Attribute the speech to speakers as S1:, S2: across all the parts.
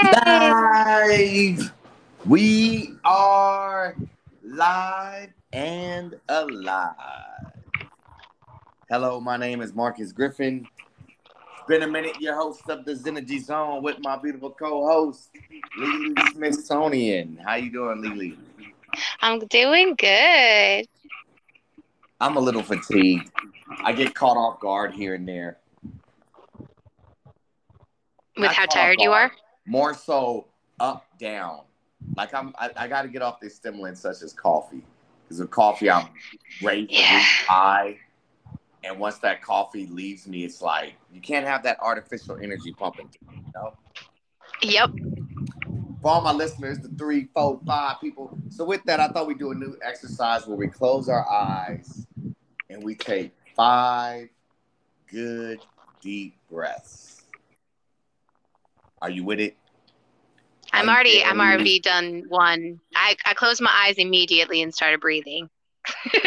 S1: Live. We are live and alive. Hello, my name is Marcus Griffin. It's been a minute, your host of the Zenergy Zone with my beautiful co-host, Lily Smithsonian. How you doing, Lily?
S2: I'm doing good.
S1: I'm a little fatigued. I get caught off guard here and there.
S2: With
S1: Not
S2: how tired you are?
S1: More so up down. Like I'm I, I gotta get off this stimulant such as coffee. Because with coffee I'm to
S2: Yeah.
S1: high. And once that coffee leaves me, it's like you can't have that artificial energy pumping. You know?
S2: Yep.
S1: For all my listeners, the three, four, five people. So with that, I thought we'd do a new exercise where we close our eyes and we take five good deep breaths. Are you with it?
S2: I'm already I'm already done one. I, I closed my eyes immediately and started breathing.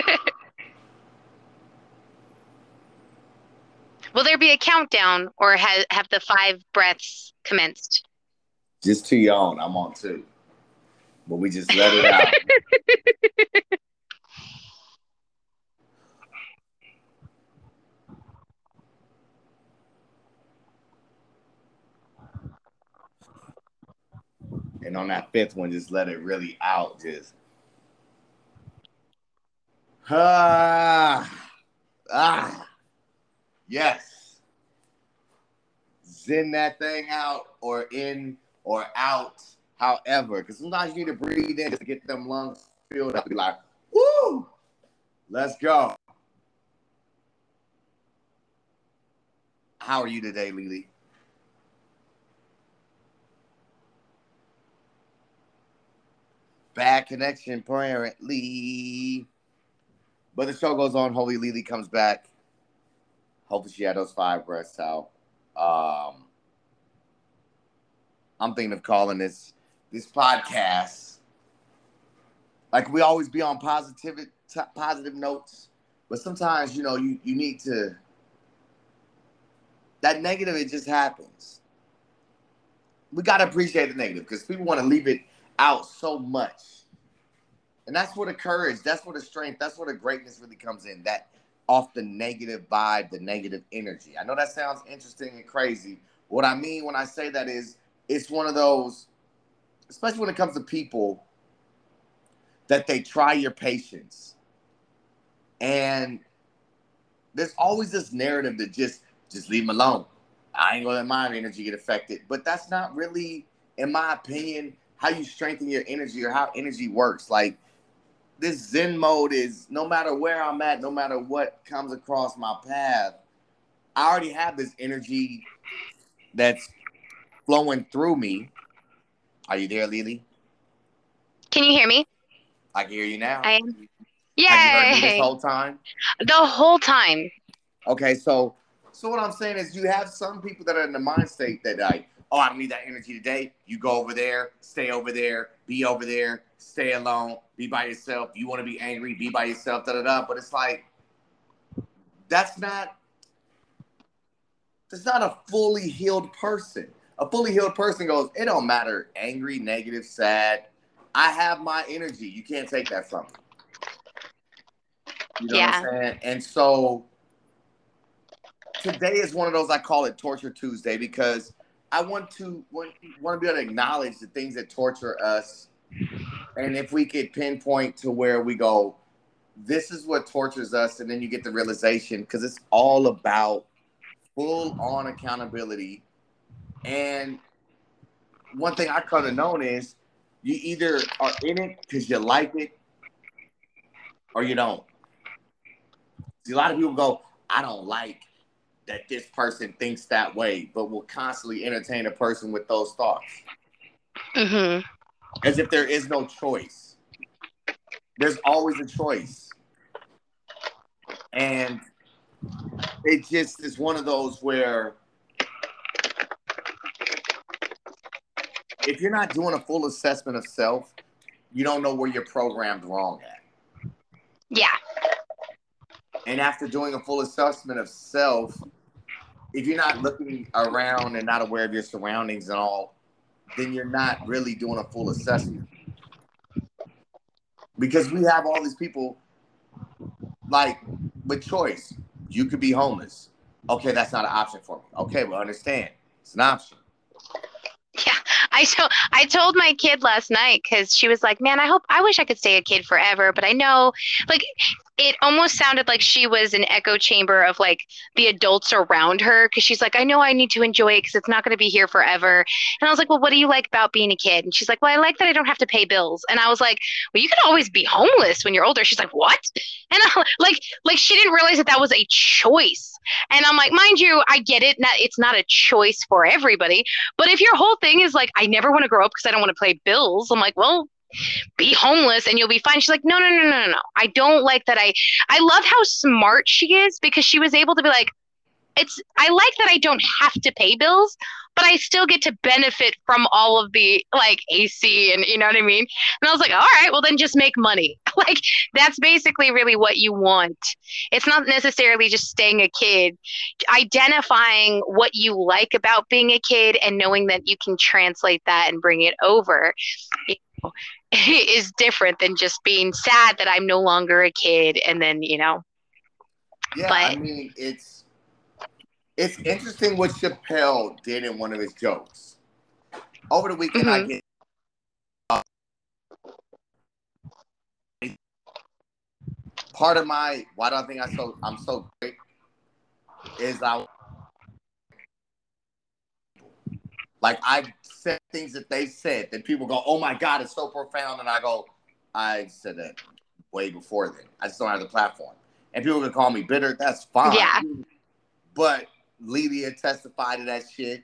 S2: Will there be a countdown or have, have the five breaths commenced?
S1: Just to your own. I'm on two. But we just let it out. and on that fifth one, just let it really out. Just ah, ah, yes. Zen that thing out or in or out, however. Because sometimes you need to breathe in to get them lungs filled up. Be like, woo, let's go. How are you today, Lily? Bad connection, apparently. But the show goes on. Holy Lily comes back. Hopefully, she had those five breasts out. Um, I'm thinking of calling this this podcast. Like we always be on positive t- positive notes, but sometimes you know you you need to. That negative, it just happens. We gotta appreciate the negative because people want to leave it out so much, and that's where the courage, that's where the strength, that's where the greatness really comes in. That off the negative vibe, the negative energy. I know that sounds interesting and crazy. What I mean when I say that is it's one of those, especially when it comes to people, that they try your patience. And there's always this narrative that just just leave them alone. I ain't gonna let my energy get affected. But that's not really, in my opinion, how you strengthen your energy or how energy works. Like this Zen mode is no matter where I'm at, no matter what comes across my path, I already have this energy that's flowing through me. Are you there, Lily?
S2: Can you hear me?
S1: I can hear you now.
S2: I am.
S1: You this whole time?
S2: The whole time.
S1: Okay, so so what I'm saying is you have some people that are in the mind state that like, oh, I don't need that energy today. You go over there, stay over there, be over there, stay alone, be by yourself. You want to be angry, be by yourself, da da da. But it's like that's not that's not a fully healed person. A fully healed person goes, it don't matter, angry, negative, sad. I have my energy. You can't take that from me. You know what I'm saying? And so today is one of those I call it Torture Tuesday because I want to want, want to be able to acknowledge the things that torture us, and if we could pinpoint to where we go, this is what tortures us, and then you get the realization because it's all about full on accountability. And one thing I kind of known is you either are in it because you like it, or you don't. See, a lot of people go, I don't like that this person thinks that way, but will constantly entertain a person with those thoughts
S2: hmm
S1: as if there is no choice. There's always a choice. And it just is one of those where if you're not doing a full assessment of self, you don't know where you're programmed wrong at.
S2: Yeah.
S1: And after doing a full assessment of self, if you're not looking around and not aware of your surroundings and all, then you're not really doing a full assessment. Because we have all these people like with choice. You could be homeless. Okay, that's not an option for me. Okay, well, understand. It's an option.
S2: Yeah, I told I told my kid last night because she was like, "Man, I hope I wish I could stay a kid forever, but I know, like, it almost sounded like she was an echo chamber of like the adults around her because she's like, I know I need to enjoy it because it's not going to be here forever. And I was like, Well, what do you like about being a kid? And she's like, Well, I like that I don't have to pay bills. And I was like, Well, you can always be homeless when you're older. She's like, What? And I, like, like she didn't realize that that was a choice. And I'm like, mind you, I get it. Not, it's not a choice for everybody. But if your whole thing is like, I never want to grow up because I don't want to pay bills, I'm like, well, be homeless and you'll be fine. She's like, no, no, no, no, no. I don't like that. I, I love how smart she is because she was able to be like, it's, I like that I don't have to pay bills, but I still get to benefit from all of the like AC and you know what I mean? And I was like, all right, well then just make money. like that's basically really what you want. It's not necessarily just staying a kid. Identifying what you like about being a kid and knowing that you can translate that and bring it over. Know, is different than just being sad that I'm no longer a kid and then, you know.
S1: Yeah, but, I mean, it's it's interesting what Chappelle did in one of his jokes. Over the weekend, mm-hmm. I get part of my why do I think I so I'm so great is I like I said things that they said that people go, oh my God, it's so profound. And I go, I said that way before then. I just don't have the platform. And people can call me bitter. That's fine.
S2: Yeah.
S1: But Lydia testified to that shit.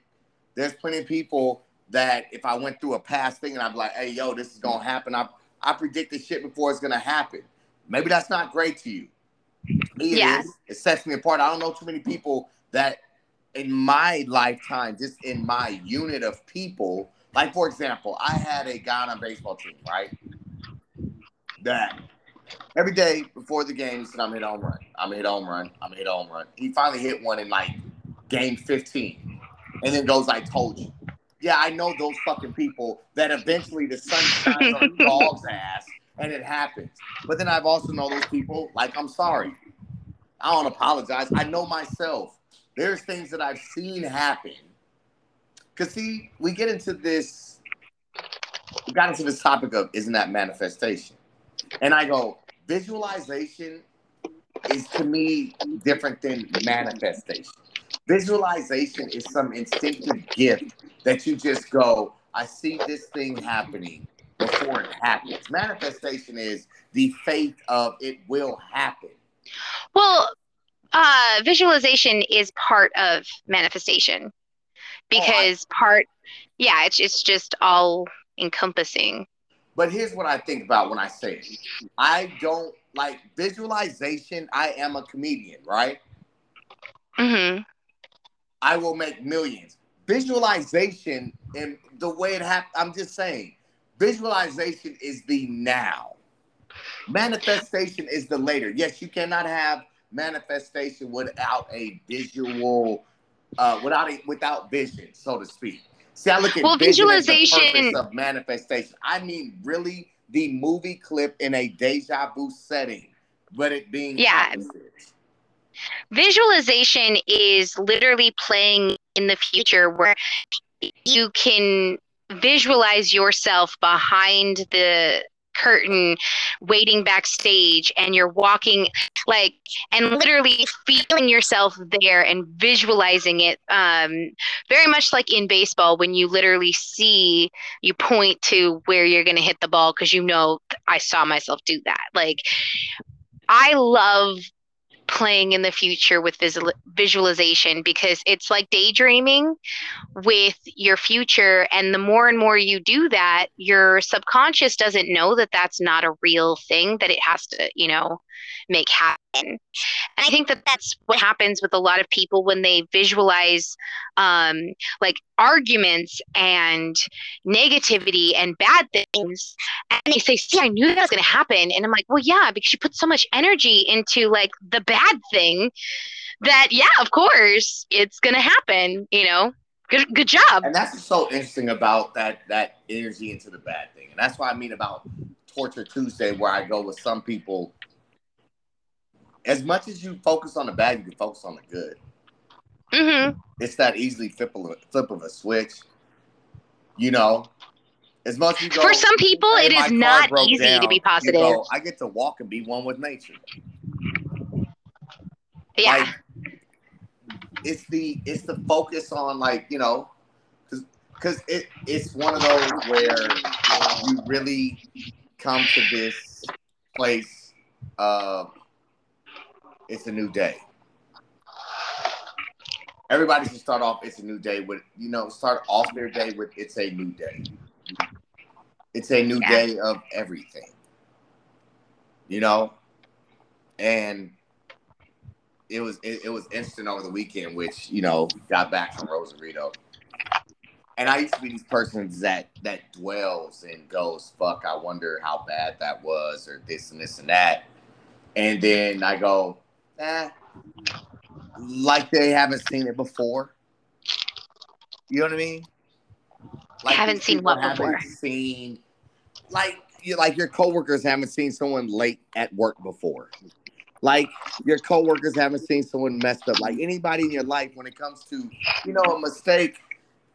S1: There's plenty of people that if I went through a past thing and I'm like, hey, yo, this is going to happen. I, I predict this shit before it's going to happen. Maybe that's not great to you.
S2: Yeah.
S1: is. it sets me apart. I don't know too many people that in my lifetime, just in my unit of people, like for example, I had a guy on a baseball team, right? That every day before the game, he said, I'm hit home run. I'm hit home run. I'm hit home run. He finally hit one in like game 15. And then goes, I told you. Yeah, I know those fucking people that eventually the sun shines on dog's ass and it happens. But then I've also know those people, like, I'm sorry. I don't apologize. I know myself. There's things that I've seen happen. Because, see, we get into this, we got into this topic of isn't that manifestation? And I go, visualization is to me different than manifestation. Visualization is some instinctive gift that you just go, I see this thing happening before it happens. Manifestation is the faith of it will happen.
S2: Well, uh, visualization is part of manifestation because oh, I, part, yeah, it's it's just all encompassing.
S1: But here's what I think about when I say it. I don't like visualization. I am a comedian, right?
S2: Mm-hmm.
S1: I will make millions. Visualization and the way it happens, I'm just saying, visualization is the now. Manifestation is the later. Yes, you cannot have manifestation without a visual, uh, without a, without vision, so to speak. See, I look at well, visualization of manifestation. I mean, really, the movie clip in a deja vu setting, but it being
S2: yeah. Opposite. Visualization is literally playing in the future where you can visualize yourself behind the curtain waiting backstage and you're walking like and literally feeling yourself there and visualizing it um very much like in baseball when you literally see you point to where you're going to hit the ball because you know I saw myself do that. Like I love playing in the future with visual- visualization because it's like daydreaming with your future. And the more and more you do that your subconscious doesn't know that that's not a real thing that it has to you know make happen and i think that that's what happens with a lot of people when they visualize um, like arguments and negativity and bad things and they say see i knew that was going to happen and i'm like well yeah because you put so much energy into like the bad thing that yeah of course it's going to happen you know Good, good job.
S1: And that's so interesting about that that energy into the bad thing. And that's what I mean about Torture Tuesday, where I go with some people. As much as you focus on the bad, you can focus on the good.
S2: Mm-hmm.
S1: It's that easily flip of a, flip of a switch. You know, as much as you go,
S2: For some people,
S1: "Hey,
S2: it is not easy
S1: down,"
S2: to be
S1: you
S2: positive.
S1: go, I get to walk and be one with nature.
S2: yeah.
S1: Like, it's the it's the focus on like you know, because because it it's one of those where you really come to this place of it's a new day. Everybody should start off it's a new day with you know start off their day with it's a new day. It's a new
S2: Yeah.
S1: day of everything. You know, and it was it, it was instant over the weekend, which you know got back from Rosarito, and I used to be these persons that that dwells and goes, "Fuck, I wonder how bad that was," or this and this and that, and then I go, "Eh," like they haven't seen it before. You know what I mean?
S2: Haven't seen what before?
S1: Seen like you like your coworkers haven't seen someone late at work before. Like your coworkers haven't seen someone messed up. Like anybody in your life, when it comes to you know a mistake,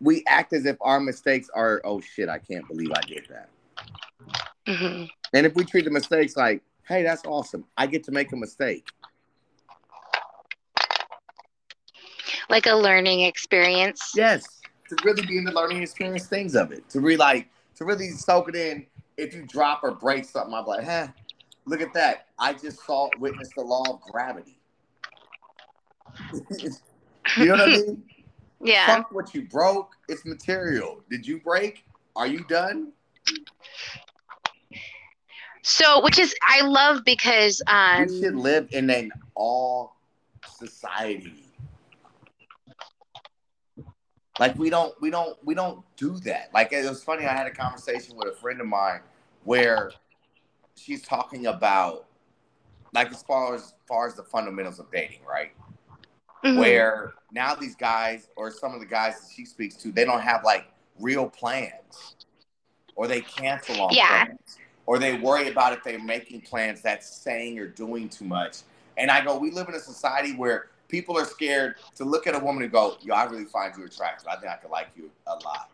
S1: we act as if our mistakes are oh shit, I can't believe I did that.
S2: hmm
S1: And if we treat the mistakes like, hey, that's awesome, I get to make a mistake.
S2: Like a learning experience.
S1: Yes, to really be in the learning experience things of it, to really like to really soak it in. If you drop or break something, I'm like, huh, look at that. I just saw witness the law of gravity. you know what I mean?
S2: Yeah.
S1: Fuck what you broke. It's material. Did you break? Are you done?
S2: So, which is I love because um
S1: we should live in an all society. Like we don't we don't we don't do that. Like it was funny, I had a conversation with a friend of mine where she's talking about like as far as, far as the fundamentals of dating, right?
S2: mhm.
S1: Where now these guys or some of the guys that she speaks to, they don't have like real plans. Or they cancel on
S2: Yeah.
S1: plans. Or they worry about if they're making plans that's saying or doing too much. And I go, we live in a society where people are scared to look at a woman and go, yo, I really find you attractive. I think I could like you a lot.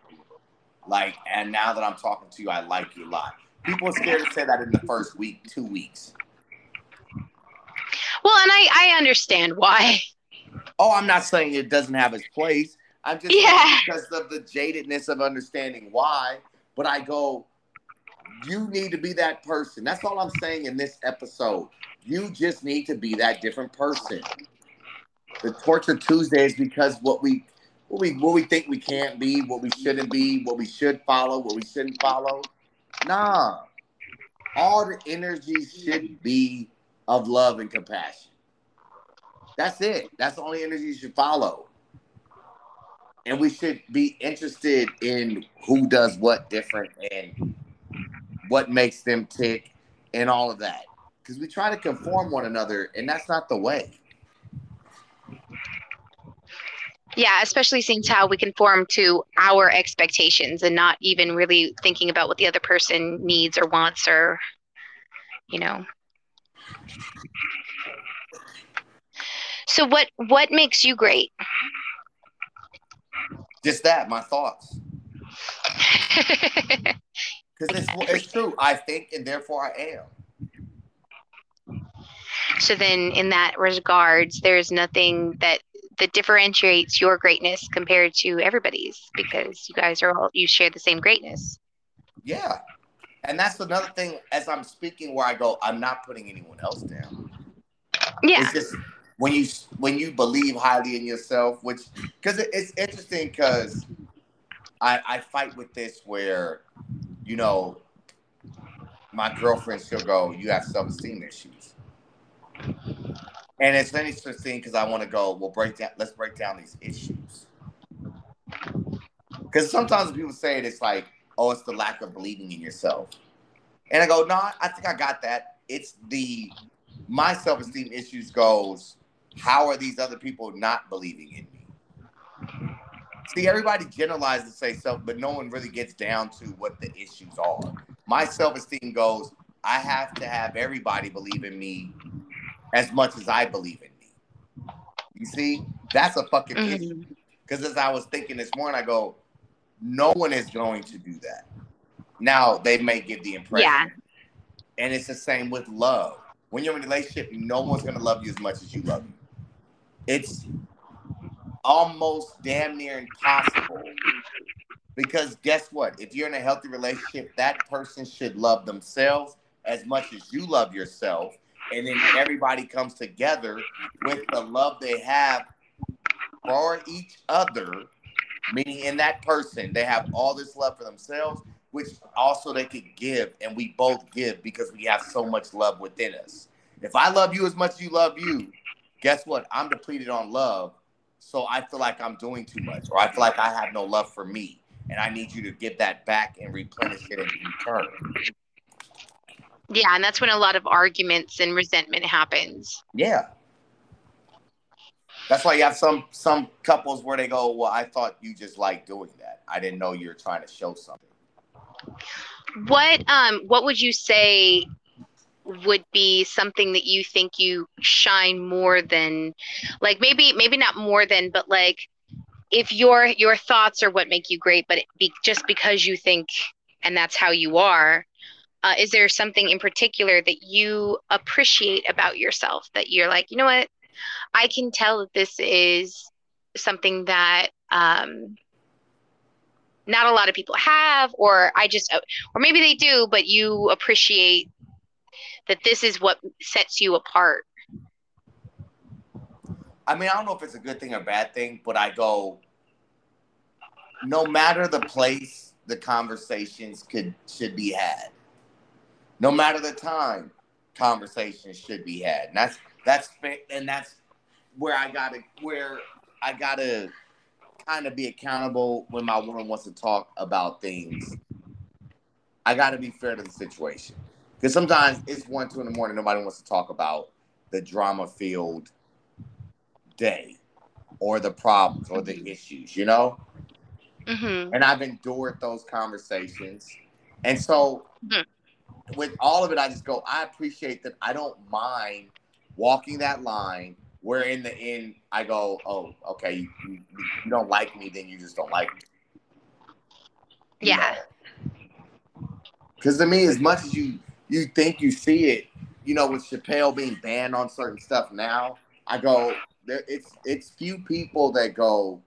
S1: Like, and now that I'm talking to you, I like you a lot. People are scared to say that in the first week, two weeks.
S2: well, and I I understand why.
S1: Oh, I'm not saying it doesn't have its place. I'm just
S2: Yeah.
S1: because of the jadedness of understanding why. But I go, you need to be that person. That's all I'm saying in this episode. You just need to be that different person. The torture Tuesday is because what we what we what we think we can't be, what we shouldn't be, what we should follow, what we shouldn't follow. Nah. All the energy should be of love and compassion. That's it. That's the only energy you should follow. And we should be interested in who does what different and what makes them tick and all of that. Because we try to conform one another, and that's not the way.
S2: Yeah, especially seeing how we conform to our expectations and not even really thinking about what the other person needs or wants or you know. So what what makes you great?
S1: Just that, my thoughts. Because it's, it's true. I think, and therefore I am.
S2: so then in that regards there's nothing that that differentiates your greatness compared to everybody's because you guys are all you share the same greatness.
S1: Yeah. And that's another thing as I'm speaking where I go, I'm not putting anyone else down.
S2: Yeah.
S1: It's just when you when you believe highly in yourself, which because it, it's interesting because I I fight with this where you know my girlfriend she'll go, you have self esteem issues, and it's interesting because I want to go, well break down, let's break down these issues because sometimes people say it, it's like, oh, it's the lack of believing in yourself, and I go, no, I think I got that. It's the my self esteem issues goes, how are these other people not believing in me? See, everybody generalizes to say self, but no one really gets down to what the issues are. My self esteem goes, I have to have everybody believe in me as much as I believe in me. You see, that's a fucking mm-hmm. issue. Because as I was thinking this morning, I go, no one is going to do that. Now they may give the impression. Yeah. And it's the same with love. When you're in a relationship, no one's gonna love you as much as you love you. It's almost damn near impossible. Because guess what? If you're in a healthy relationship, that person should love themselves as much as you love yourself. And then everybody comes together with the love they have for each other, meaning in that person, they have all this love for themselves, which also they could give. And we both give because we have so much love within us. If I love you as much as you love you, guess what? I'm depleted on love. So I feel like I'm doing too much, or I feel like I have no love for me. And I need you to give that back and replenish it in return.
S2: Yeah, and that's when a lot of arguments and resentment happens.
S1: Yeah. That's why you have some some couples where they go, "Well, I thought you just like doing that. I didn't know you were trying to show something."
S2: What um what would you say would be something that you think you shine more than like maybe maybe not more than but like if your your thoughts are what make you great but be, just because you think and that's how you are uh, is there something in particular that you appreciate about yourself that you're like you know what i can tell that this is something that um, not a lot of people have or i just or maybe they do but you appreciate that this is what sets you apart?
S1: I mean, I don't know if it's a good thing or bad thing, but I go, no matter the place, the conversations could should be had. No matter the time, conversations should be had. And that's that's and that's where I gotta where I gotta kind of be accountable when my woman wants to talk about things. I gotta be fair to the situation. Because sometimes it's one, two in the morning, nobody wants to talk about the drama filled day or the problems or the issues, you know? Mm-hmm. And I've endured those conversations. And so, mm-hmm. With all of it, I just go, I appreciate that I don't mind walking that line where in the end I go, oh, okay, you, you, you don't like me, then you just don't like me.
S2: Yeah.
S1: Because to me, as much as you you think you see it, you know, with Chappelle being banned on certain stuff now, I go, there, it's it's few people that go,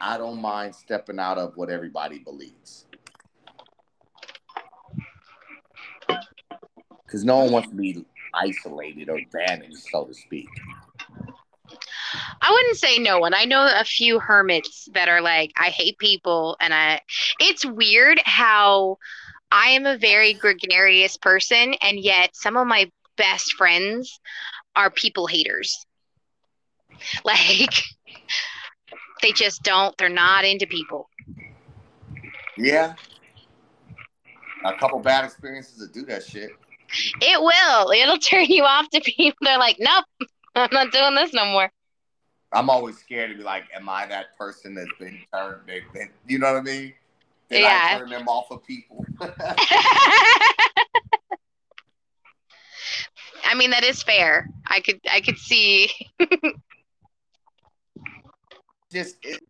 S1: I don't mind stepping out of what everybody believes. Because no one wants to be isolated or banished, so to speak.
S2: I wouldn't say no one. I know a few hermits that are like, I hate people, and I. It's weird how I am a very gregarious person, and yet some of my best friends are people haters. Like, they just don't, they're not into people.
S1: Yeah. A couple bad experiences to do that shit.
S2: It will. It'll turn you off to people. They're like, nope, I'm not doing this no more.
S1: I'm always scared to be like, am I that person that's been turned? Been, you know what I mean? Did yeah. I turn them off of people?
S2: I mean that is fair. I could I could see.
S1: Just it,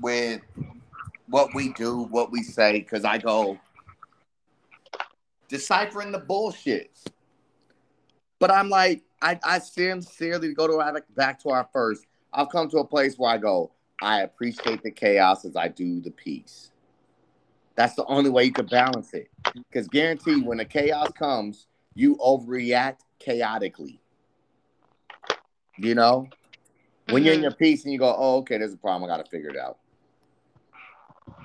S1: with what we do, what we say, because I go deciphering the bullshit. But I'm like, I, I sincerely go to our, back to our first. I've come to a place where I go, I appreciate the chaos as I do the peace. That's the only way you can balance it. Because guarantee when the chaos comes, you overreact chaotically. You know? When you're in mm-hmm. your peace and you go, oh, okay, there's a problem, I gotta figure it out.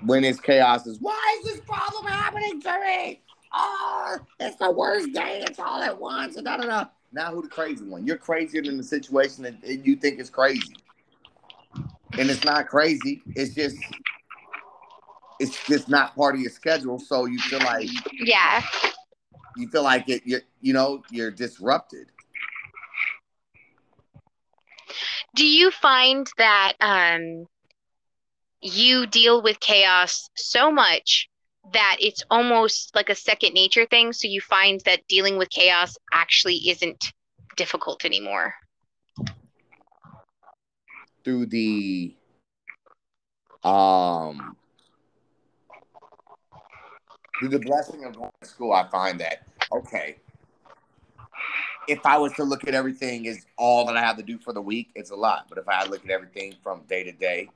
S1: When it's chaos, is why is this problem happening to me? Oh, it's the worst day. It's all at once. And da, da, da. Now who the crazy one? You're crazier than the situation that you think is crazy and it's not crazy. It's just it's just not part of your schedule. So you feel like
S2: yeah,
S1: you feel like it. You you know you're disrupted.
S2: Do you find that um you deal with chaos so much that it's almost like a second nature thing. So you find that dealing with chaos actually isn't difficult anymore.
S1: Through the um through the blessing of school, I find that okay. If I was to look at everything as all that I have to do for the week, it's a lot. But if I look at everything from day to day,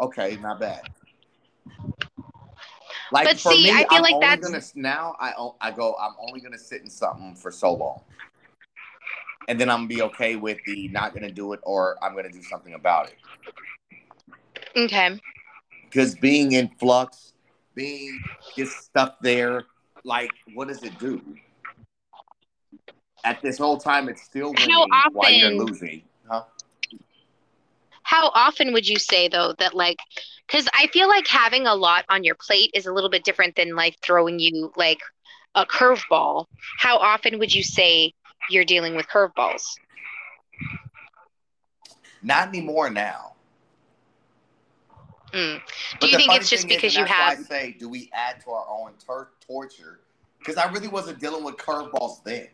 S1: okay, not bad. Like
S2: But
S1: for
S2: see,
S1: me,
S2: I feel
S1: I'm
S2: like that's-
S1: gonna now. I I go. I'm only gonna sit in something for so long, and then I'm gonna be okay with the not gonna do it, or I'm gonna do something about it.
S2: Okay.
S1: Because being in flux, being just stuck there, like what does it do? At this whole time, it's still winning
S2: How
S1: while you're losing. Huh?
S2: How often would you say though that like cuz I feel like having a lot on your plate is a little bit different than like throwing you like a curveball. How often would you say you're dealing with curveballs?
S1: Not anymore now.
S2: Mm. Do you think it's just
S1: thing is,
S2: because you have
S1: I say, do we add to our own tor- torture? Because I really wasn't dealing with curveballs then.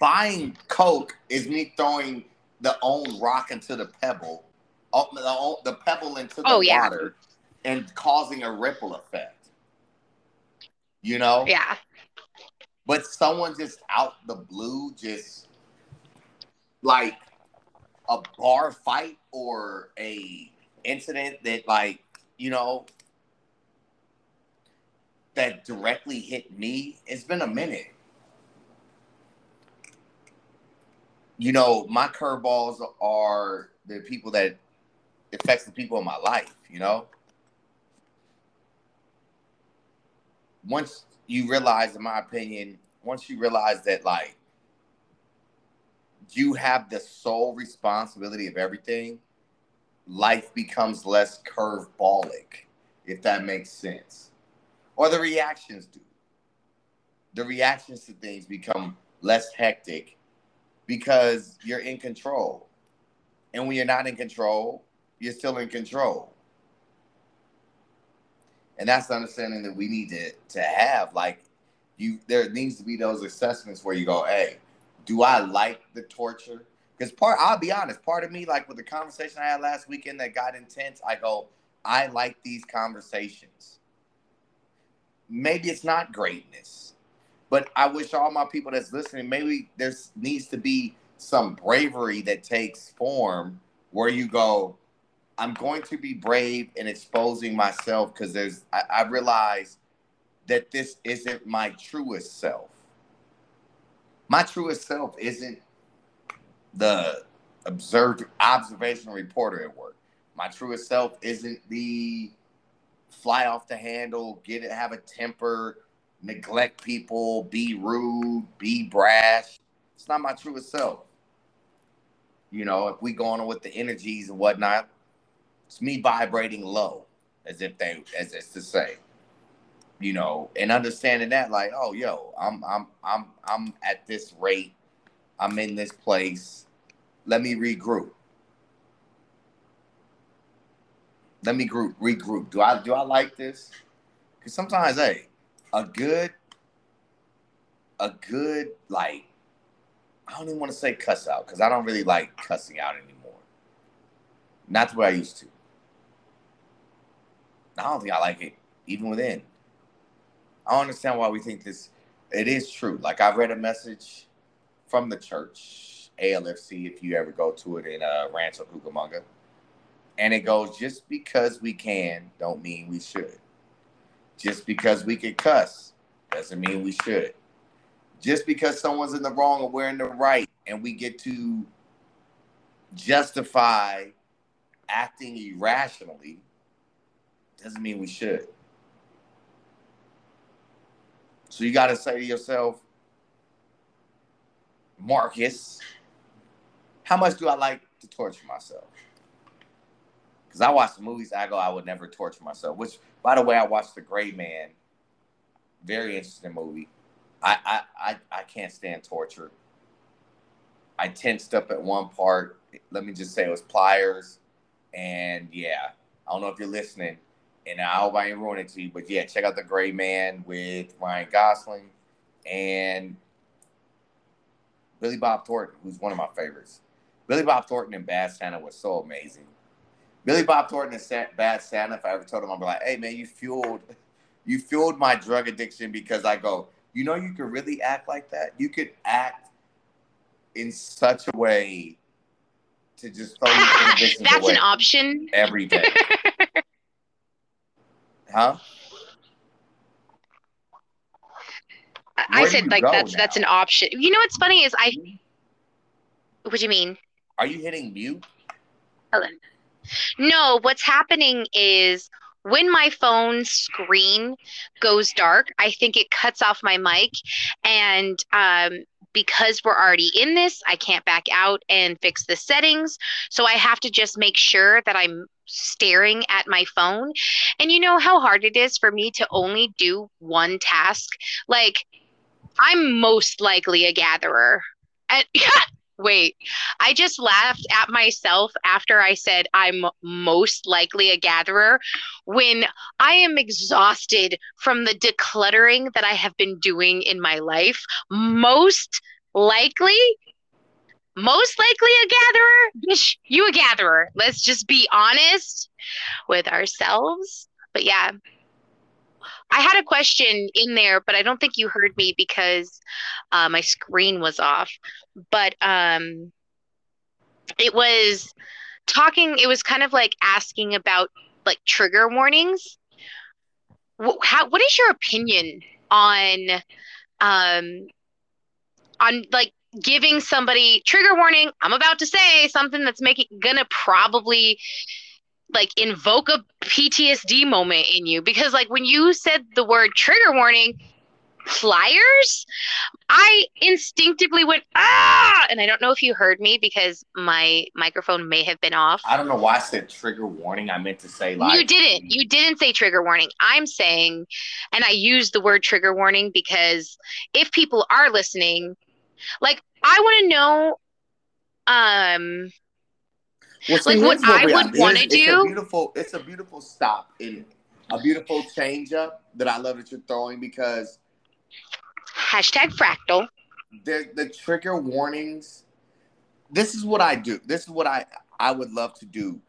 S1: Buying Coke is me throwing the own rock into the pebble, the, the pebble into the
S2: Oh, yeah.
S1: water, and causing a ripple effect. You know?
S2: yeah.
S1: But someone just out the blue, just like a bar fight or a incident that like, you know, that directly hit me, it's been a minute. You know, my curveballs are the people that affects the people in my life, you know? Once you realize, in my opinion, once you realize that like you have the sole responsibility of everything, life becomes less curveballic, if that makes sense. Or the reactions do. The reactions to things become less hectic because you're in control. And when you're not in control, you're still in control. And that's the understanding that we need to, to have. Like you there needs to be those assessments where you go, hey, do I like the torture? Because part I'll be honest, part of me, like with the conversation I had last weekend that got intense, I go, I like these conversations. Maybe it's not greatness, but I wish all my people that's listening, maybe there needs to be some bravery that takes form where you go, I'm going to be brave in exposing myself because there's I, I realize that this isn't my truest self. My truest self isn't the observed observational reporter at work. My truest self isn't the fly off the handle, get it, have a temper, neglect people, be rude, be brash. It's not my truest self. You know, if we go on with the energies and whatnot, it's me vibrating low, as if they, as it's to say, you know, and understanding that, like, oh, yo, I'm, I'm, I'm, I'm at this rate, I'm in this place. Let me regroup. Let me group, regroup. Do I, do I like this? Because sometimes, hey, a good, a good like, I don't even want to say cuss out because I don't really like cussing out anymore. Not the way I used to. I don't think I like it even within. I don't understand why we think this. It is true. Like I read a message from the church, ALFC, if you ever go to it in uh, Rancho Cucamonga, and it goes, just because we can, don't mean we should. Just because we can cuss, doesn't mean we should. Just because someone's in the wrong and we're in the right, and we get to justify acting irrationally, doesn't mean we should. So you got to say to yourself, Marcus, how much do I like to torture myself? Because I watch the movies, I go, I would never torture myself. Which, by the way, I watched The Gray Man. Very interesting movie. I I I, I can't stand torture. I tensed up at one part. Let me just say it was pliers, and yeah, I don't know if you're listening, and I hope I ain't ruining it to you, but yeah, check out The Gray Man with Ryan Gosling and Billy Bob Thornton, who's one of my favorites. Billy Bob Thornton and Bad Santa was so amazing. Billy Bob Thornton and Bad Santa, if I ever told him, I'd be like, hey man, you fueled you fueled my drug addiction because I go, you know, you could really act like that. You could act in such a way to just throw
S2: That's an option
S1: every day. huh?
S2: I said like that's now? that's an option. You know what's funny is I. What do you mean?
S1: Are you hitting mute?
S2: Helen. No, what's happening is when my phone screen goes dark, I think it cuts off my mic. And um, because we're already in this, I can't back out and fix the settings. So I have to just make sure that I'm staring at my phone. And you know how hard it is for me to only do one task? Like, I'm most likely a gatherer. And, wait, I just laughed at myself after I said I'm most likely a gatherer when I am exhausted from the decluttering that I have been doing in my life. Most likely, most likely a gatherer. You a gatherer. Let's just be honest with ourselves. But yeah, I had a question in there, but I don't think you heard me because uh, my screen was off. But um, it was talking. It was kind of like asking about like trigger warnings. How, what is your opinion on um, on like giving somebody trigger warning? I'm about to say something that's making gonna probably like invoke a PTSD moment in you. Because like when you said the word trigger warning flyers? I instinctively went ah! And I don't know if you heard me because my microphone may have been off.
S1: I don't know why I said trigger warning. I meant to say like
S2: You didn't. You didn't say trigger warning. I'm saying and I use the word trigger warning because if people are listening like I want to know um well, see, like what I would want to do.
S1: A beautiful, it's a beautiful stop in a beautiful change up that I love that you're throwing because
S2: hashtag fractal.
S1: The the trigger warnings. This is what I do. This is what I I would love to do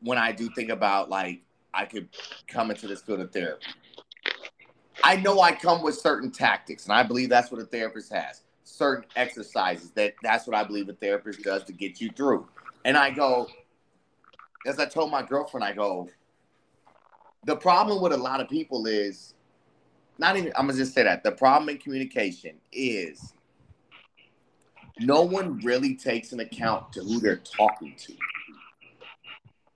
S1: when I do think about like I could come into this field of therapy. I know I come with certain tactics, and I believe that's what a therapist has. Certain exercises that that's what I believe a therapist does to get you through. And I go, as I told my girlfriend, I go, the problem with a lot of people is not even, I'm gonna just say that the problem in communication is no one really takes an account to who they're talking to.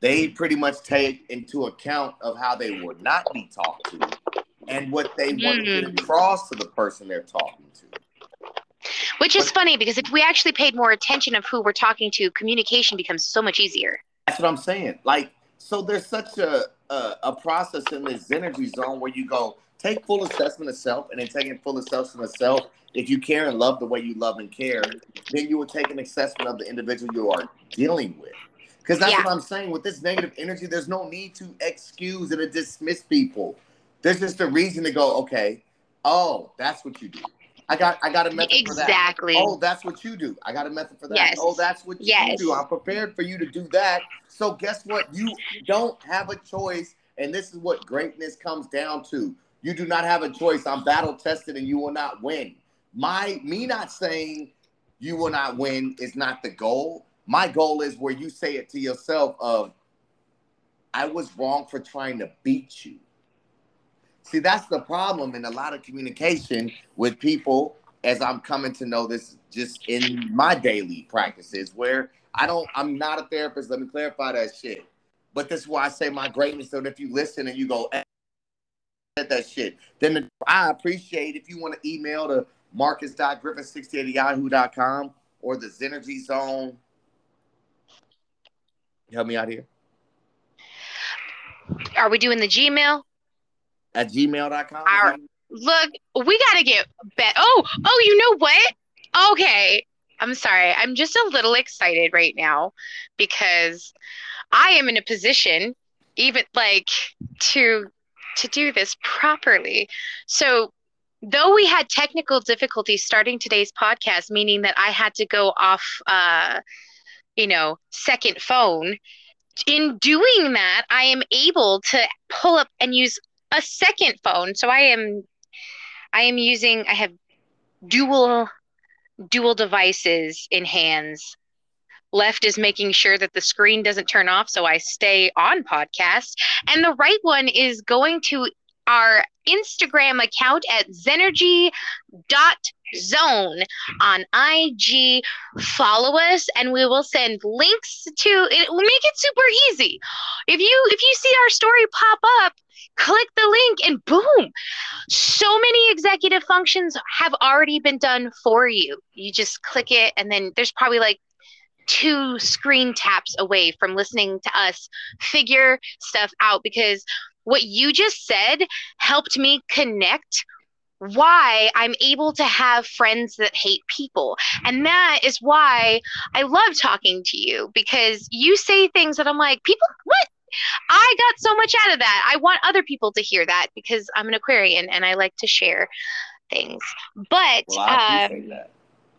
S1: They pretty much take into account of how they would not be talked to and what they want to get mm. across to the person they're talking to.
S2: Which is but, funny because if we actually paid more attention of who we're talking to, communication becomes so much easier.
S1: That's what I'm saying. Like, so there's such a, a, a process in this energy zone where you go take full assessment of self, and then taking full assessment of self. If you care and love the way you love and care, then you will take an assessment of the individual you are dealing with. Because that's yeah. what I'm saying. With this negative energy, there's no need to excuse and to dismiss people. There's just a reason to go, okay, oh, that's what you do. I got I got a method
S2: exactly.
S1: for that. Exactly. Oh, that's what you do. I got a method for that. Yes. Oh, that's what yes. you do. I'm prepared for you to do that. So guess what? You don't have a choice, and this is what greatness comes down to. You do not have a choice. I'm battle tested, and you will not win. My me not saying you will not win is not the goal. My goal is where you say it to yourself of I was wrong for trying to beat you. See, that's the problem in a lot of communication with people as I'm coming to know this just in my daily practices where I don't, I'm not a therapist. Let me clarify that shit. But this is why I say my greatness. So if you listen and you go, that shit, then the, I appreciate if you want to email to marcus.griffin68 at yahoo.com or the Zenergy Zone. Help me out here.
S2: Are we doing the Gmail?
S1: At gmail.com.
S2: Our, look, we got to get bet. Oh, oh, you know what? Okay. I'm sorry. I'm just a little excited right now because I am in a position even like to to do this properly. So though we had technical difficulties starting today's podcast, meaning that I had to go off uh, you know, second phone, in doing that, I am able to pull up and use a second phone. So I am I am using I have dual dual devices in hands. Left is making sure that the screen doesn't turn off so I stay on podcast. And the right one is going to our Instagram account at Zenergy dot zone on IG. Follow us and we will send links to it We'll make it super easy. If you if you see our story pop up, click the link and boom. So many executive functions have already been done for you. You just click it and then there's probably like two screen taps away from listening to us figure stuff out because what you just said helped me connect why I'm able to have friends that hate people. And that is why I love talking to you because you say things that I'm like, people, what? I got so much out of that. I want other people to hear that because I'm an Aquarian and I like to share things. But well, I, um,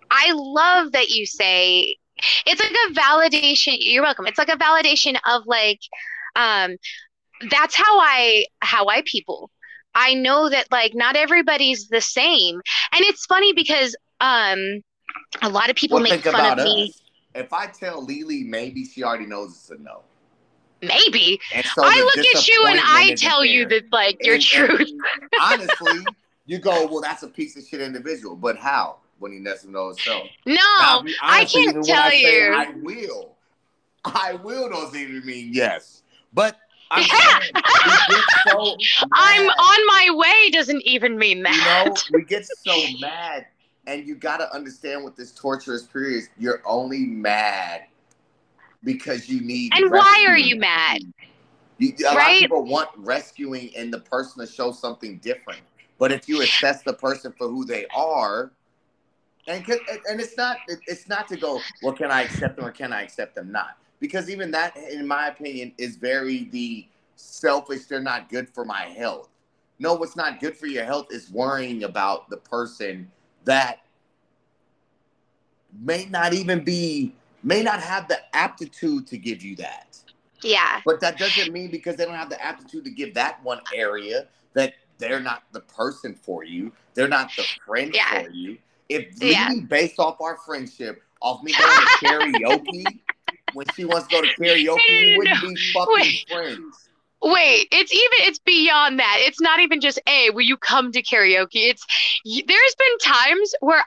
S2: I love that you say it's like a validation. You're welcome. It's like a validation of like, um, that's how I how I people I know that like not everybody's the same. And it's funny because um a lot of people well, make fun of us. me.
S1: If I tell Lily maybe she already knows it's a no.
S2: Maybe. So I look at you and I tell there. you that like your and, truth.
S1: And honestly, you go, well, that's a piece of shit individual, but how? When he doesn't know himself.
S2: No, I can't tell I you.
S1: I will. I will those even mean yes. But I'm,
S2: so I'm on my way doesn't even mean that.
S1: You know, we get so mad, and you got to understand what this torturous period is. You're only mad because you need.
S2: And why are you mad?
S1: You, a right? lot of people want rescuing and the person to show something different. But if you assess the person for who they are, and and it's not it's not to go, well, can I accept them or can I accept them not? Because even that, in my opinion, is very the selfish. They're not good for my health. No, what's not good for your health is worrying about the person that may not even be, may not have the aptitude to give you that.
S2: Yeah.
S1: But that doesn't mean because they don't have the aptitude to give that one area that they're not the person for you. They're not the friend yeah. for you. If yeah. based off our friendship, off me going to karaoke, when she wants to go to karaoke, we wouldn't be fucking Wait. friends.
S2: Wait, it's even it's beyond that. It's not even just a will you come to karaoke? It's there's been times where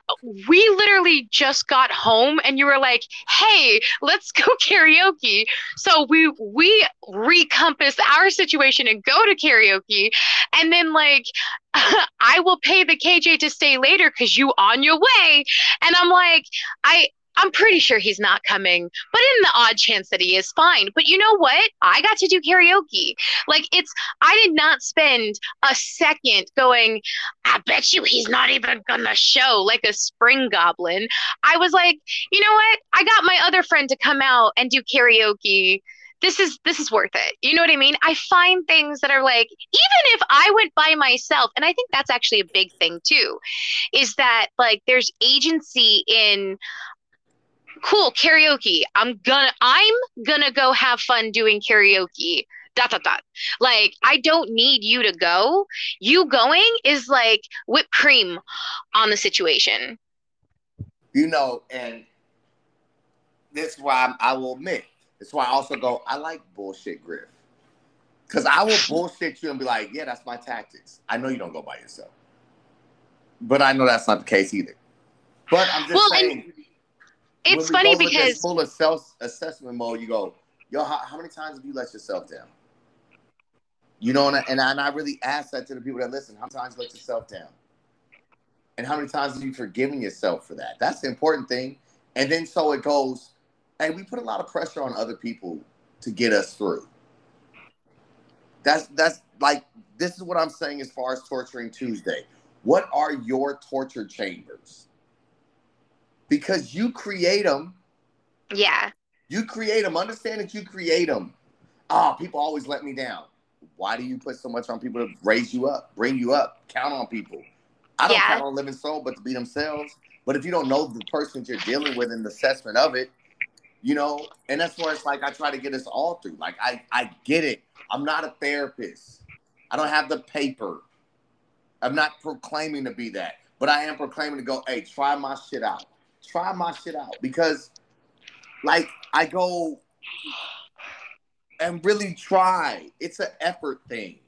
S2: we literally just got home and you were like, "Hey, let's go karaoke." So we we recompass our situation and go to karaoke, and then like I will pay the KJ to stay later because you on your way, and I'm like, I I'm pretty sure he's not coming, but in the odd chance that he is, fine. But you know what? I got to do karaoke. Like it's, I did not spend a second going, I bet you he's not even gonna show like a spring goblin. I was like, you know what? I got my other friend to come out and do karaoke this is this is worth it. You know what I mean? I find things that are like even if I went by myself and I think that's actually a big thing too is that like there's agency in cool karaoke. I'm gonna i'm gonna go have fun doing karaoke. Dot dot dot. Like i don't need you to go. You going is like whipped cream on the situation.
S1: You know and this is why I'm, i will admit that's why i also go i like bullshit griff. Because i will bullshit you and be like yeah that's my tactics. I know you don't go by yourself. But i know that's not the case either. But i'm just well, saying and-
S2: it's funny because
S1: full of self assessment mode, you go, yo, how, how, many times have you let yourself down? You know, and I, and I, and I really ask that to the people that listen. How many times you let yourself down? And how many times have you forgiven yourself for that? That's the important thing. And then so it goes, and we put a lot of pressure on other people to get us through. That's that's like this is what I'm saying as far as torturing Tuesday. What are your torture chambers? Because you create them.
S2: Yeah.
S1: You create them. Understand that you create them. oh, ah, people always let me down. Why do you put so much on people to raise you up, bring you up, count on people? I don't
S2: Yeah.
S1: count on a living soul, but to be themselves. But if you don't know the person you're dealing with and the assessment of it, you know, and that's where it's like I try to get us all through. Like I, I get it. I'm not a therapist. I don't have the paper. I'm not proclaiming to be that, but I am proclaiming to go, hey, try my shit out. Try my shit out because, like, I go and really try. It's an effort thing.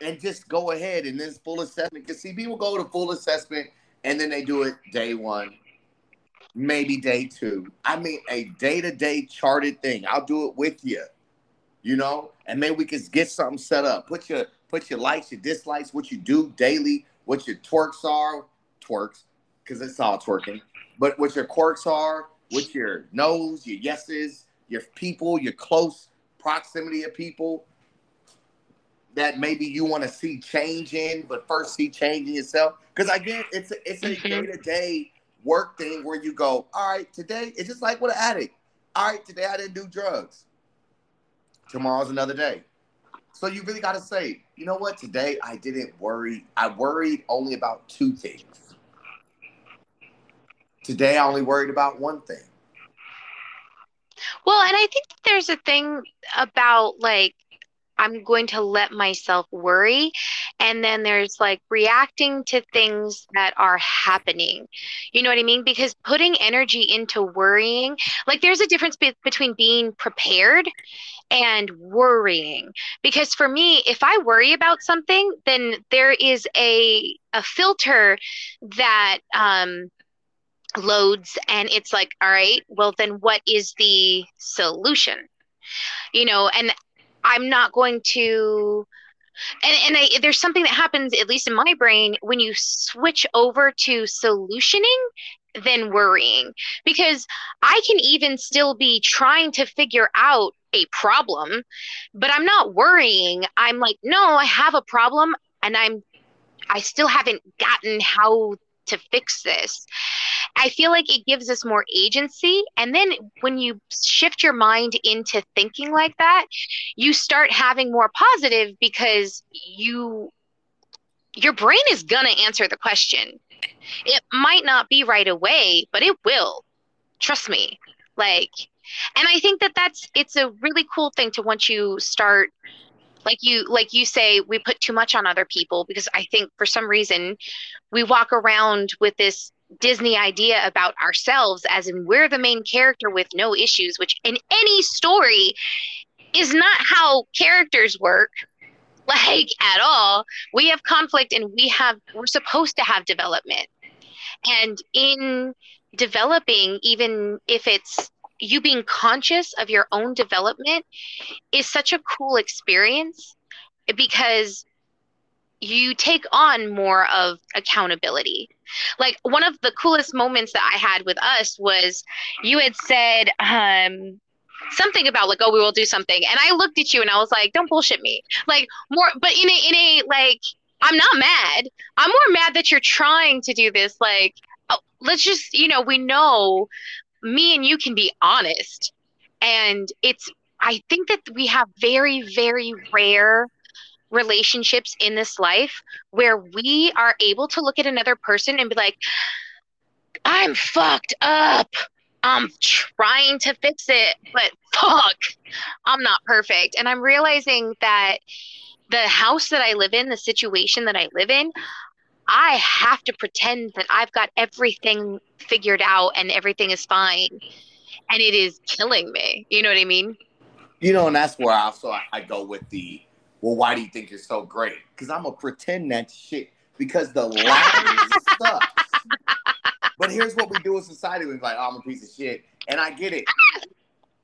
S1: And just go ahead and this full assessment. Because see, people go to full assessment and then they do it day one, maybe day two. I mean, a day to day charted thing. I'll do it with you, you know, and maybe we can get something set up. Put your put your likes, your dislikes, what you do daily, what your twerks are, twerks, because it's all twerking. But what your quirks are, what your no's, your yeses, your people, your close proximity of people that maybe you want to see change in, but first see change in yourself. Because again, it's a, it's a day to day work thing where you go, all right, today it's just like with an addict. All right, today I didn't do drugs. Tomorrow's another day. So you really got to say, you know what? Today I didn't worry. I worried only about two things. Today I only worried about one thing.
S2: Well, and I think there's a thing about like I'm going to let myself worry, and then there's like reacting to things that are happening. You know what I mean? Because putting energy into worrying, like there's a difference be- between being prepared and worrying. Because for me, if I worry about something, then there is a a filter that um loads and it's like all right well then what is the solution? You know and i'm not going to and, and I, there's something that happens at least in my brain when you switch over to solutioning than worrying. Because i can even still be trying to figure out a problem but i'm not worrying. I'm like no i have a problem and i'm i still haven't gotten how to fix this I feel like it gives us more agency. And then when you shift your mind into thinking like that, you start having more positive because you your brain is going to answer the question. It might not be right away, but it will. Trust me. Like and I think that that's it's a really cool thing to once you start like you like you say we put too much on other people because I think for some reason we walk around with this Disney idea about ourselves as in we're the main character with no issues, which in any story is not how characters work like at all. We have conflict and we have we're supposed to have development. And in developing, even if it's you being conscious of your own development is such a cool experience because you take on more of accountability. Like one of the coolest moments that I had with us was you had said um something about like oh we will do something and I looked at you and I was like don't bullshit me. Like more but in a in a like I'm not mad. I'm more mad that you're trying to do this like oh, let's just you know we know me and you can be honest and it's I think that we have very very rare relationships in this life where we are able to look at another person and be like, I'm fucked up. I'm trying to fix it, but fuck, I'm not perfect. And I'm realizing that the house that I live in, the situation that I live in, I have to pretend that I've got everything figured out and everything is fine. And it is killing me. You know what I mean?
S1: You know, and that's where I also I, I go with the well, why do you think you're so great? Because I'm gonna pretend that shit because the line sucks. But here's what we do in society: we're like, oh, I'm a piece of shit, and I get it.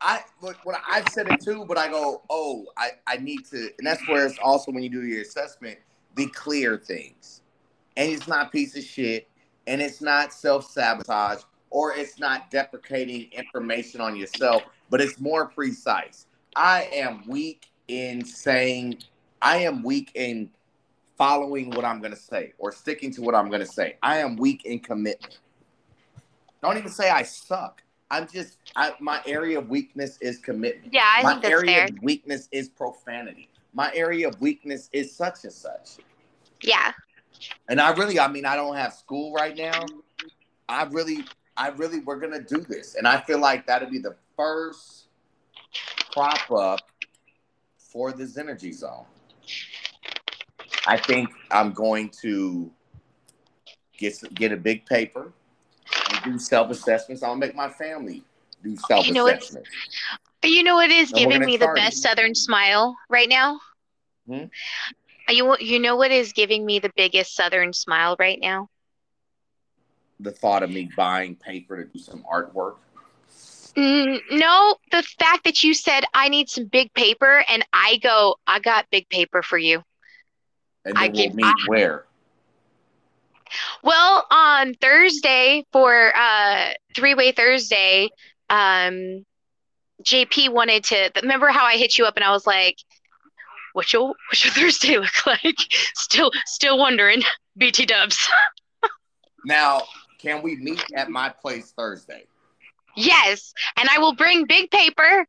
S1: I look when I've said it too, but I go, oh, I I need to, and that's where it's also when you do your assessment, the clear things, and it's not piece of shit, and it's not self sabotage, or it's not deprecating information on yourself, but it's more precise. I am weak in saying, I am weak in following what I'm going to say or sticking to what I'm going to say. I am weak in commitment. Don't even say I suck. I'm just I, my area of weakness is commitment.
S2: Yeah, I
S1: my
S2: think that's
S1: area
S2: fair.
S1: of weakness is profanity. My area of weakness is such and such.
S2: Yeah.
S1: And I really, I mean, I don't have school right now. I really, I really, we're gonna do this, and I feel like that'll be the first prop up for this energy zone. I think I'm going to get get a big paper and do self assessments. I'll make my family do self assessments.
S2: You know. You know what is
S1: And
S2: giving me the best
S1: you.
S2: Southern smile right now?
S1: Hmm?
S2: You you know what is giving me the biggest Southern smile right now?
S1: The thought of me buying paper to do some artwork.
S2: Mm, no, the fact that you said I need some big paper, and I go, I got big paper for you.
S1: And
S2: I
S1: we'll
S2: give-
S1: meet
S2: I-
S1: where?
S2: Well, on Thursday for uh three-way Thursday, um JP wanted to remember how I hit you up and I was like, What's your what's your Thursday look like? Still still wondering. BT dubs.
S1: Now, can we meet at my place Thursday?
S2: Yes. And I will bring big paper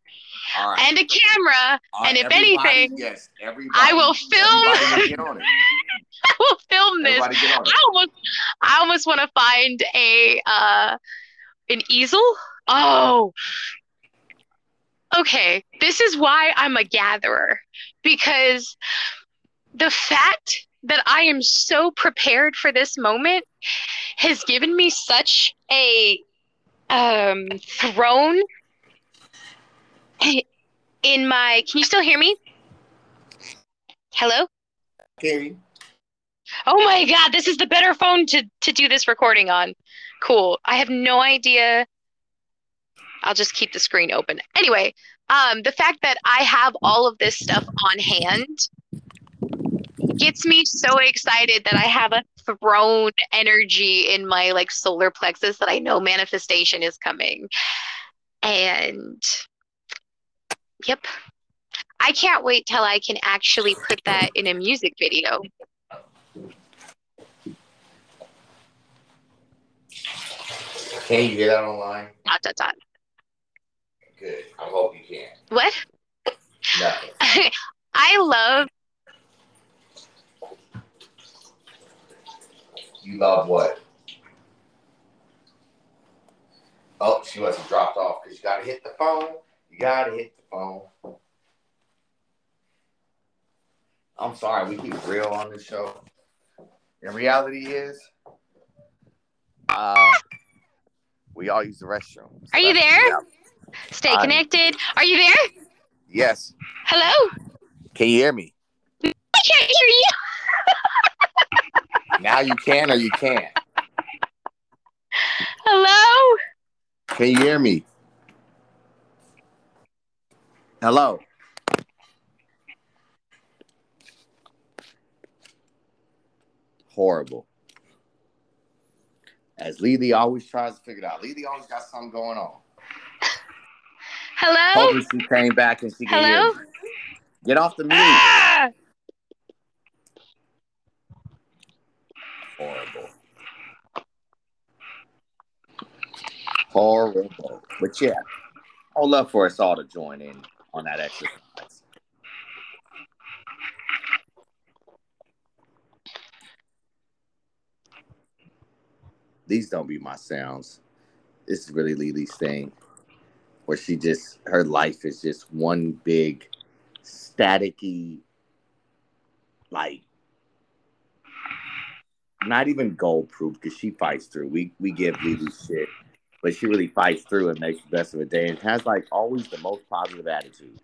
S1: right.
S2: and a camera.
S1: Uh,
S2: and if anything,
S1: yes, everybody.
S2: I will film-
S1: will get on it.
S2: I will film this.
S1: Everybody get on it.
S2: I almost I almost want to find a uh an easel. Oh. Okay, this is why I'm a gatherer because the fact that I am so prepared for this moment has given me such a um throne in my Can you still hear me? Hello?
S1: Carrie,
S2: Oh my god, this is the better phone to to do this recording on. Cool. I have no idea. I'll just keep the screen open. Anyway, um the fact that I have all of this stuff on hand gets me so excited that I have a throne energy in my like solar plexus that I know manifestation is coming. And yep. I can't wait till I can actually put that in a music video.
S1: can you get that online?
S2: Dot dot dot.
S1: Good. I hope you can.
S2: What?
S1: Nothing.
S2: I love
S1: You love what? Oh, she wasn't dropped off because you got to hit the phone. You got to hit the phone. I'm sorry, we keep real on this show. And reality is, uh, we all use the restroom. So
S2: Are you there?
S1: yeah.
S2: stay
S1: I'm-
S2: connected. Are you there?
S1: Yes.
S2: Hello?
S1: Can you hear me?
S2: I can't hear you.
S1: Now you can or you can't.
S2: Hello?
S1: Can you hear me? Hello. Horrible. As Lily always tries to figure it out. Lily always got something going on.
S2: Hello?
S1: Hopefully she came back and she can
S2: Hello?
S1: hear me. Get off the mute.
S2: Ah!
S1: Horrible. Horrible. But yeah, I would love for us all to join in on that exercise. These don't be my sounds. This is really Lily's thing. Where she just her life is just one big staticky like not even gold proof because she fights through. We we give Lily shit, but she really fights through and makes the best of a day and has like always the most positive attitude.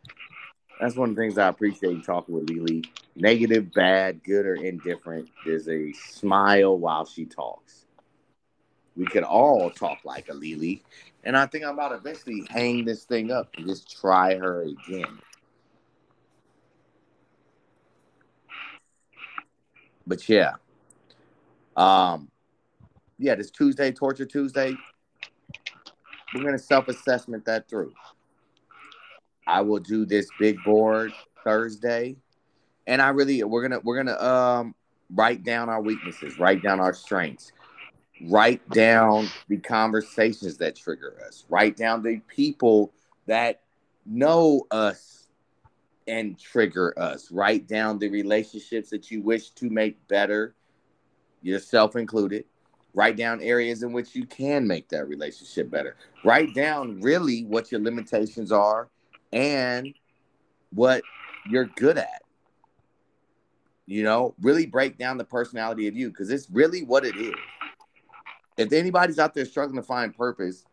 S1: That's one of the things I appreciate talking with Lily. Negative, bad, good, or indifferent. There's a smile while she talks. We could all talk like a Lily. And I think I'm about to eventually hang this thing up and just try her again. But yeah. Um yeah, this Tuesday, Torture Tuesday, we're gonna self-assessment that through. I will do this big board Thursday. And I really we're gonna we're gonna um write down our weaknesses, write down our strengths. Write down the conversations that trigger us. Write down the people that know us and trigger us. Write down the relationships that you wish to make better, yourself included. Write down areas in which you can make that relationship better. Write down really what your limitations are and what you're good at. You know, really break down the personality of you because it's really what it is. If anybody's out there struggling to find purpose,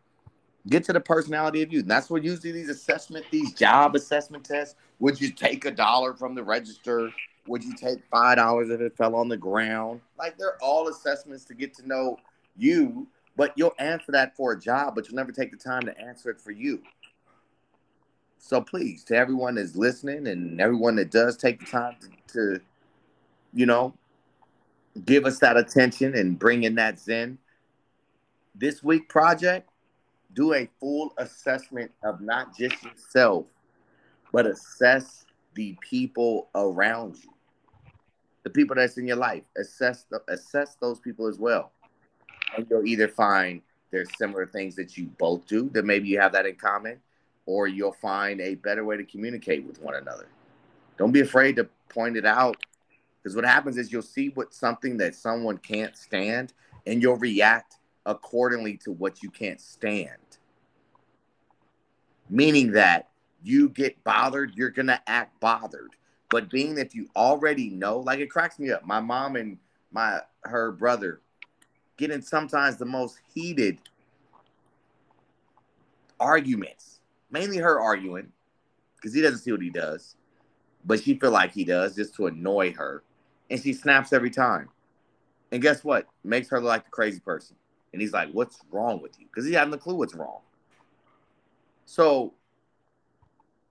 S1: get to the personality of you. And that's what usually these assessment, these job assessment tests. Would you take a dollar from the register? Would you take five dollars if it fell on the ground? Like they're all assessments to get to know you, but you'll answer that for a job, but you'll never take the time to answer it for you. So please, to everyone that's listening and everyone that does take the time to, to you know, give us that attention and bring in that zen. This week project, do a full assessment of not just yourself, but assess the people around you, the people that's in your life. Assess the, assess those people as well, and you'll either find there's similar things that you both do that maybe you have that in common, or you'll find a better way to communicate with one another. Don't be afraid to point it out, because what happens is you'll see what something that someone can't stand, and you'll react accordingly to what you can't stand. Meaning that you get bothered, you're gonna act bothered. But being that you already know, like it cracks me up. My mom and my her brother getting sometimes the most heated arguments. Mainly her arguing, because he doesn't see what he does, but she feel like he does just to annoy her, and she snaps every time. And guess what? Makes her look like the crazy person. And he's like, "What's wrong with you?" Because he has no clue what's wrong. So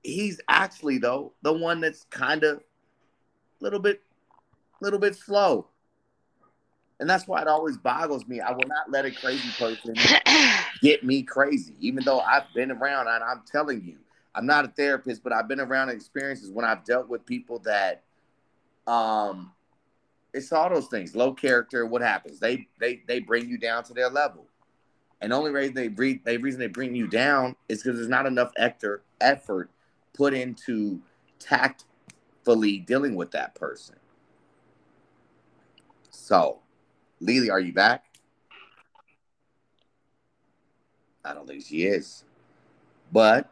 S1: he's actually though the one that's kind of a little bit little bit slow. And that's why it always boggles me. I will not let a crazy person get me crazy even though i've been around and i'm telling you i'm not a therapist but i've been around experiences when i've dealt with people that um it's all those things low character what happens? They they they bring you down to their level. And the only reason they breathe, the reason they bring you down is because there's not enough effort effort put into tactfully dealing with that person. So, Lily, are you back? I don't think she is. But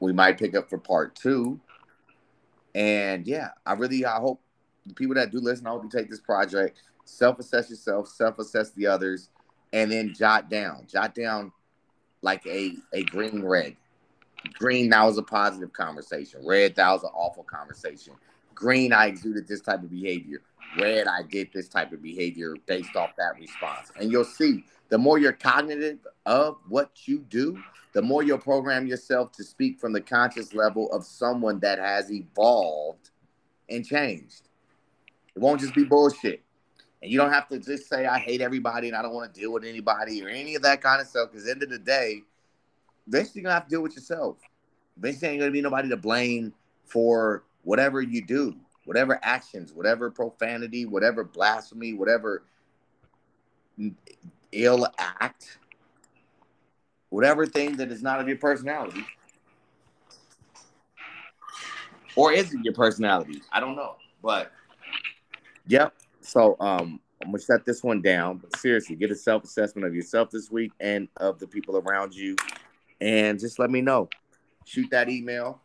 S1: we might pick up for part two. And yeah, I really I hope the people that do listen, I hope you take this project, self-assess yourself, self-assess the others, and then jot down. Jot down like a, a green red. Green, that was a positive conversation. Red, that was an awful conversation. Green, I exuded this type of behavior. Red, I did this type of behavior based off that response. And you'll see the more you're cognitive of what you do, the more you'll program yourself to speak from the conscious level of someone that has evolved and changed. It won't just be bullshit. And you don't have to just say, I hate everybody and I don't want to deal with anybody or any of that kind of stuff. Because end of the day, eventually you're gonna have to deal with yourself. Eventually ain't gonna be nobody to blame for whatever you do, whatever actions, whatever profanity, whatever blasphemy, whatever ill act, whatever thing that is not of your personality. Or is it your personality? I don't know. But yep. So um I'm gonna shut this one down. But seriously, get a self-assessment of yourself this week and of the people around you and just let me know. Shoot that email.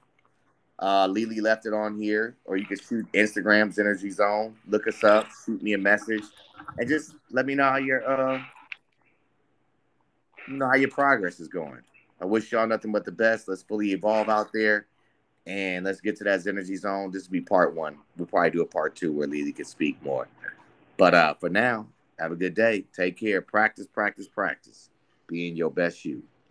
S1: Uh, Lily left it on here, or you can shoot Instagram Zenergy Zone. Look us up, shoot me a message, and just let me know how your uh, you know how your progress is going. I wish y'all nothing but the best. Let's fully evolve out there, and let's get to that energy zone. This will be part one. We'll probably do a part two where Lily can speak more. But uh, for now, have a good day. Take care. Practice, practice, practice. Being your best you.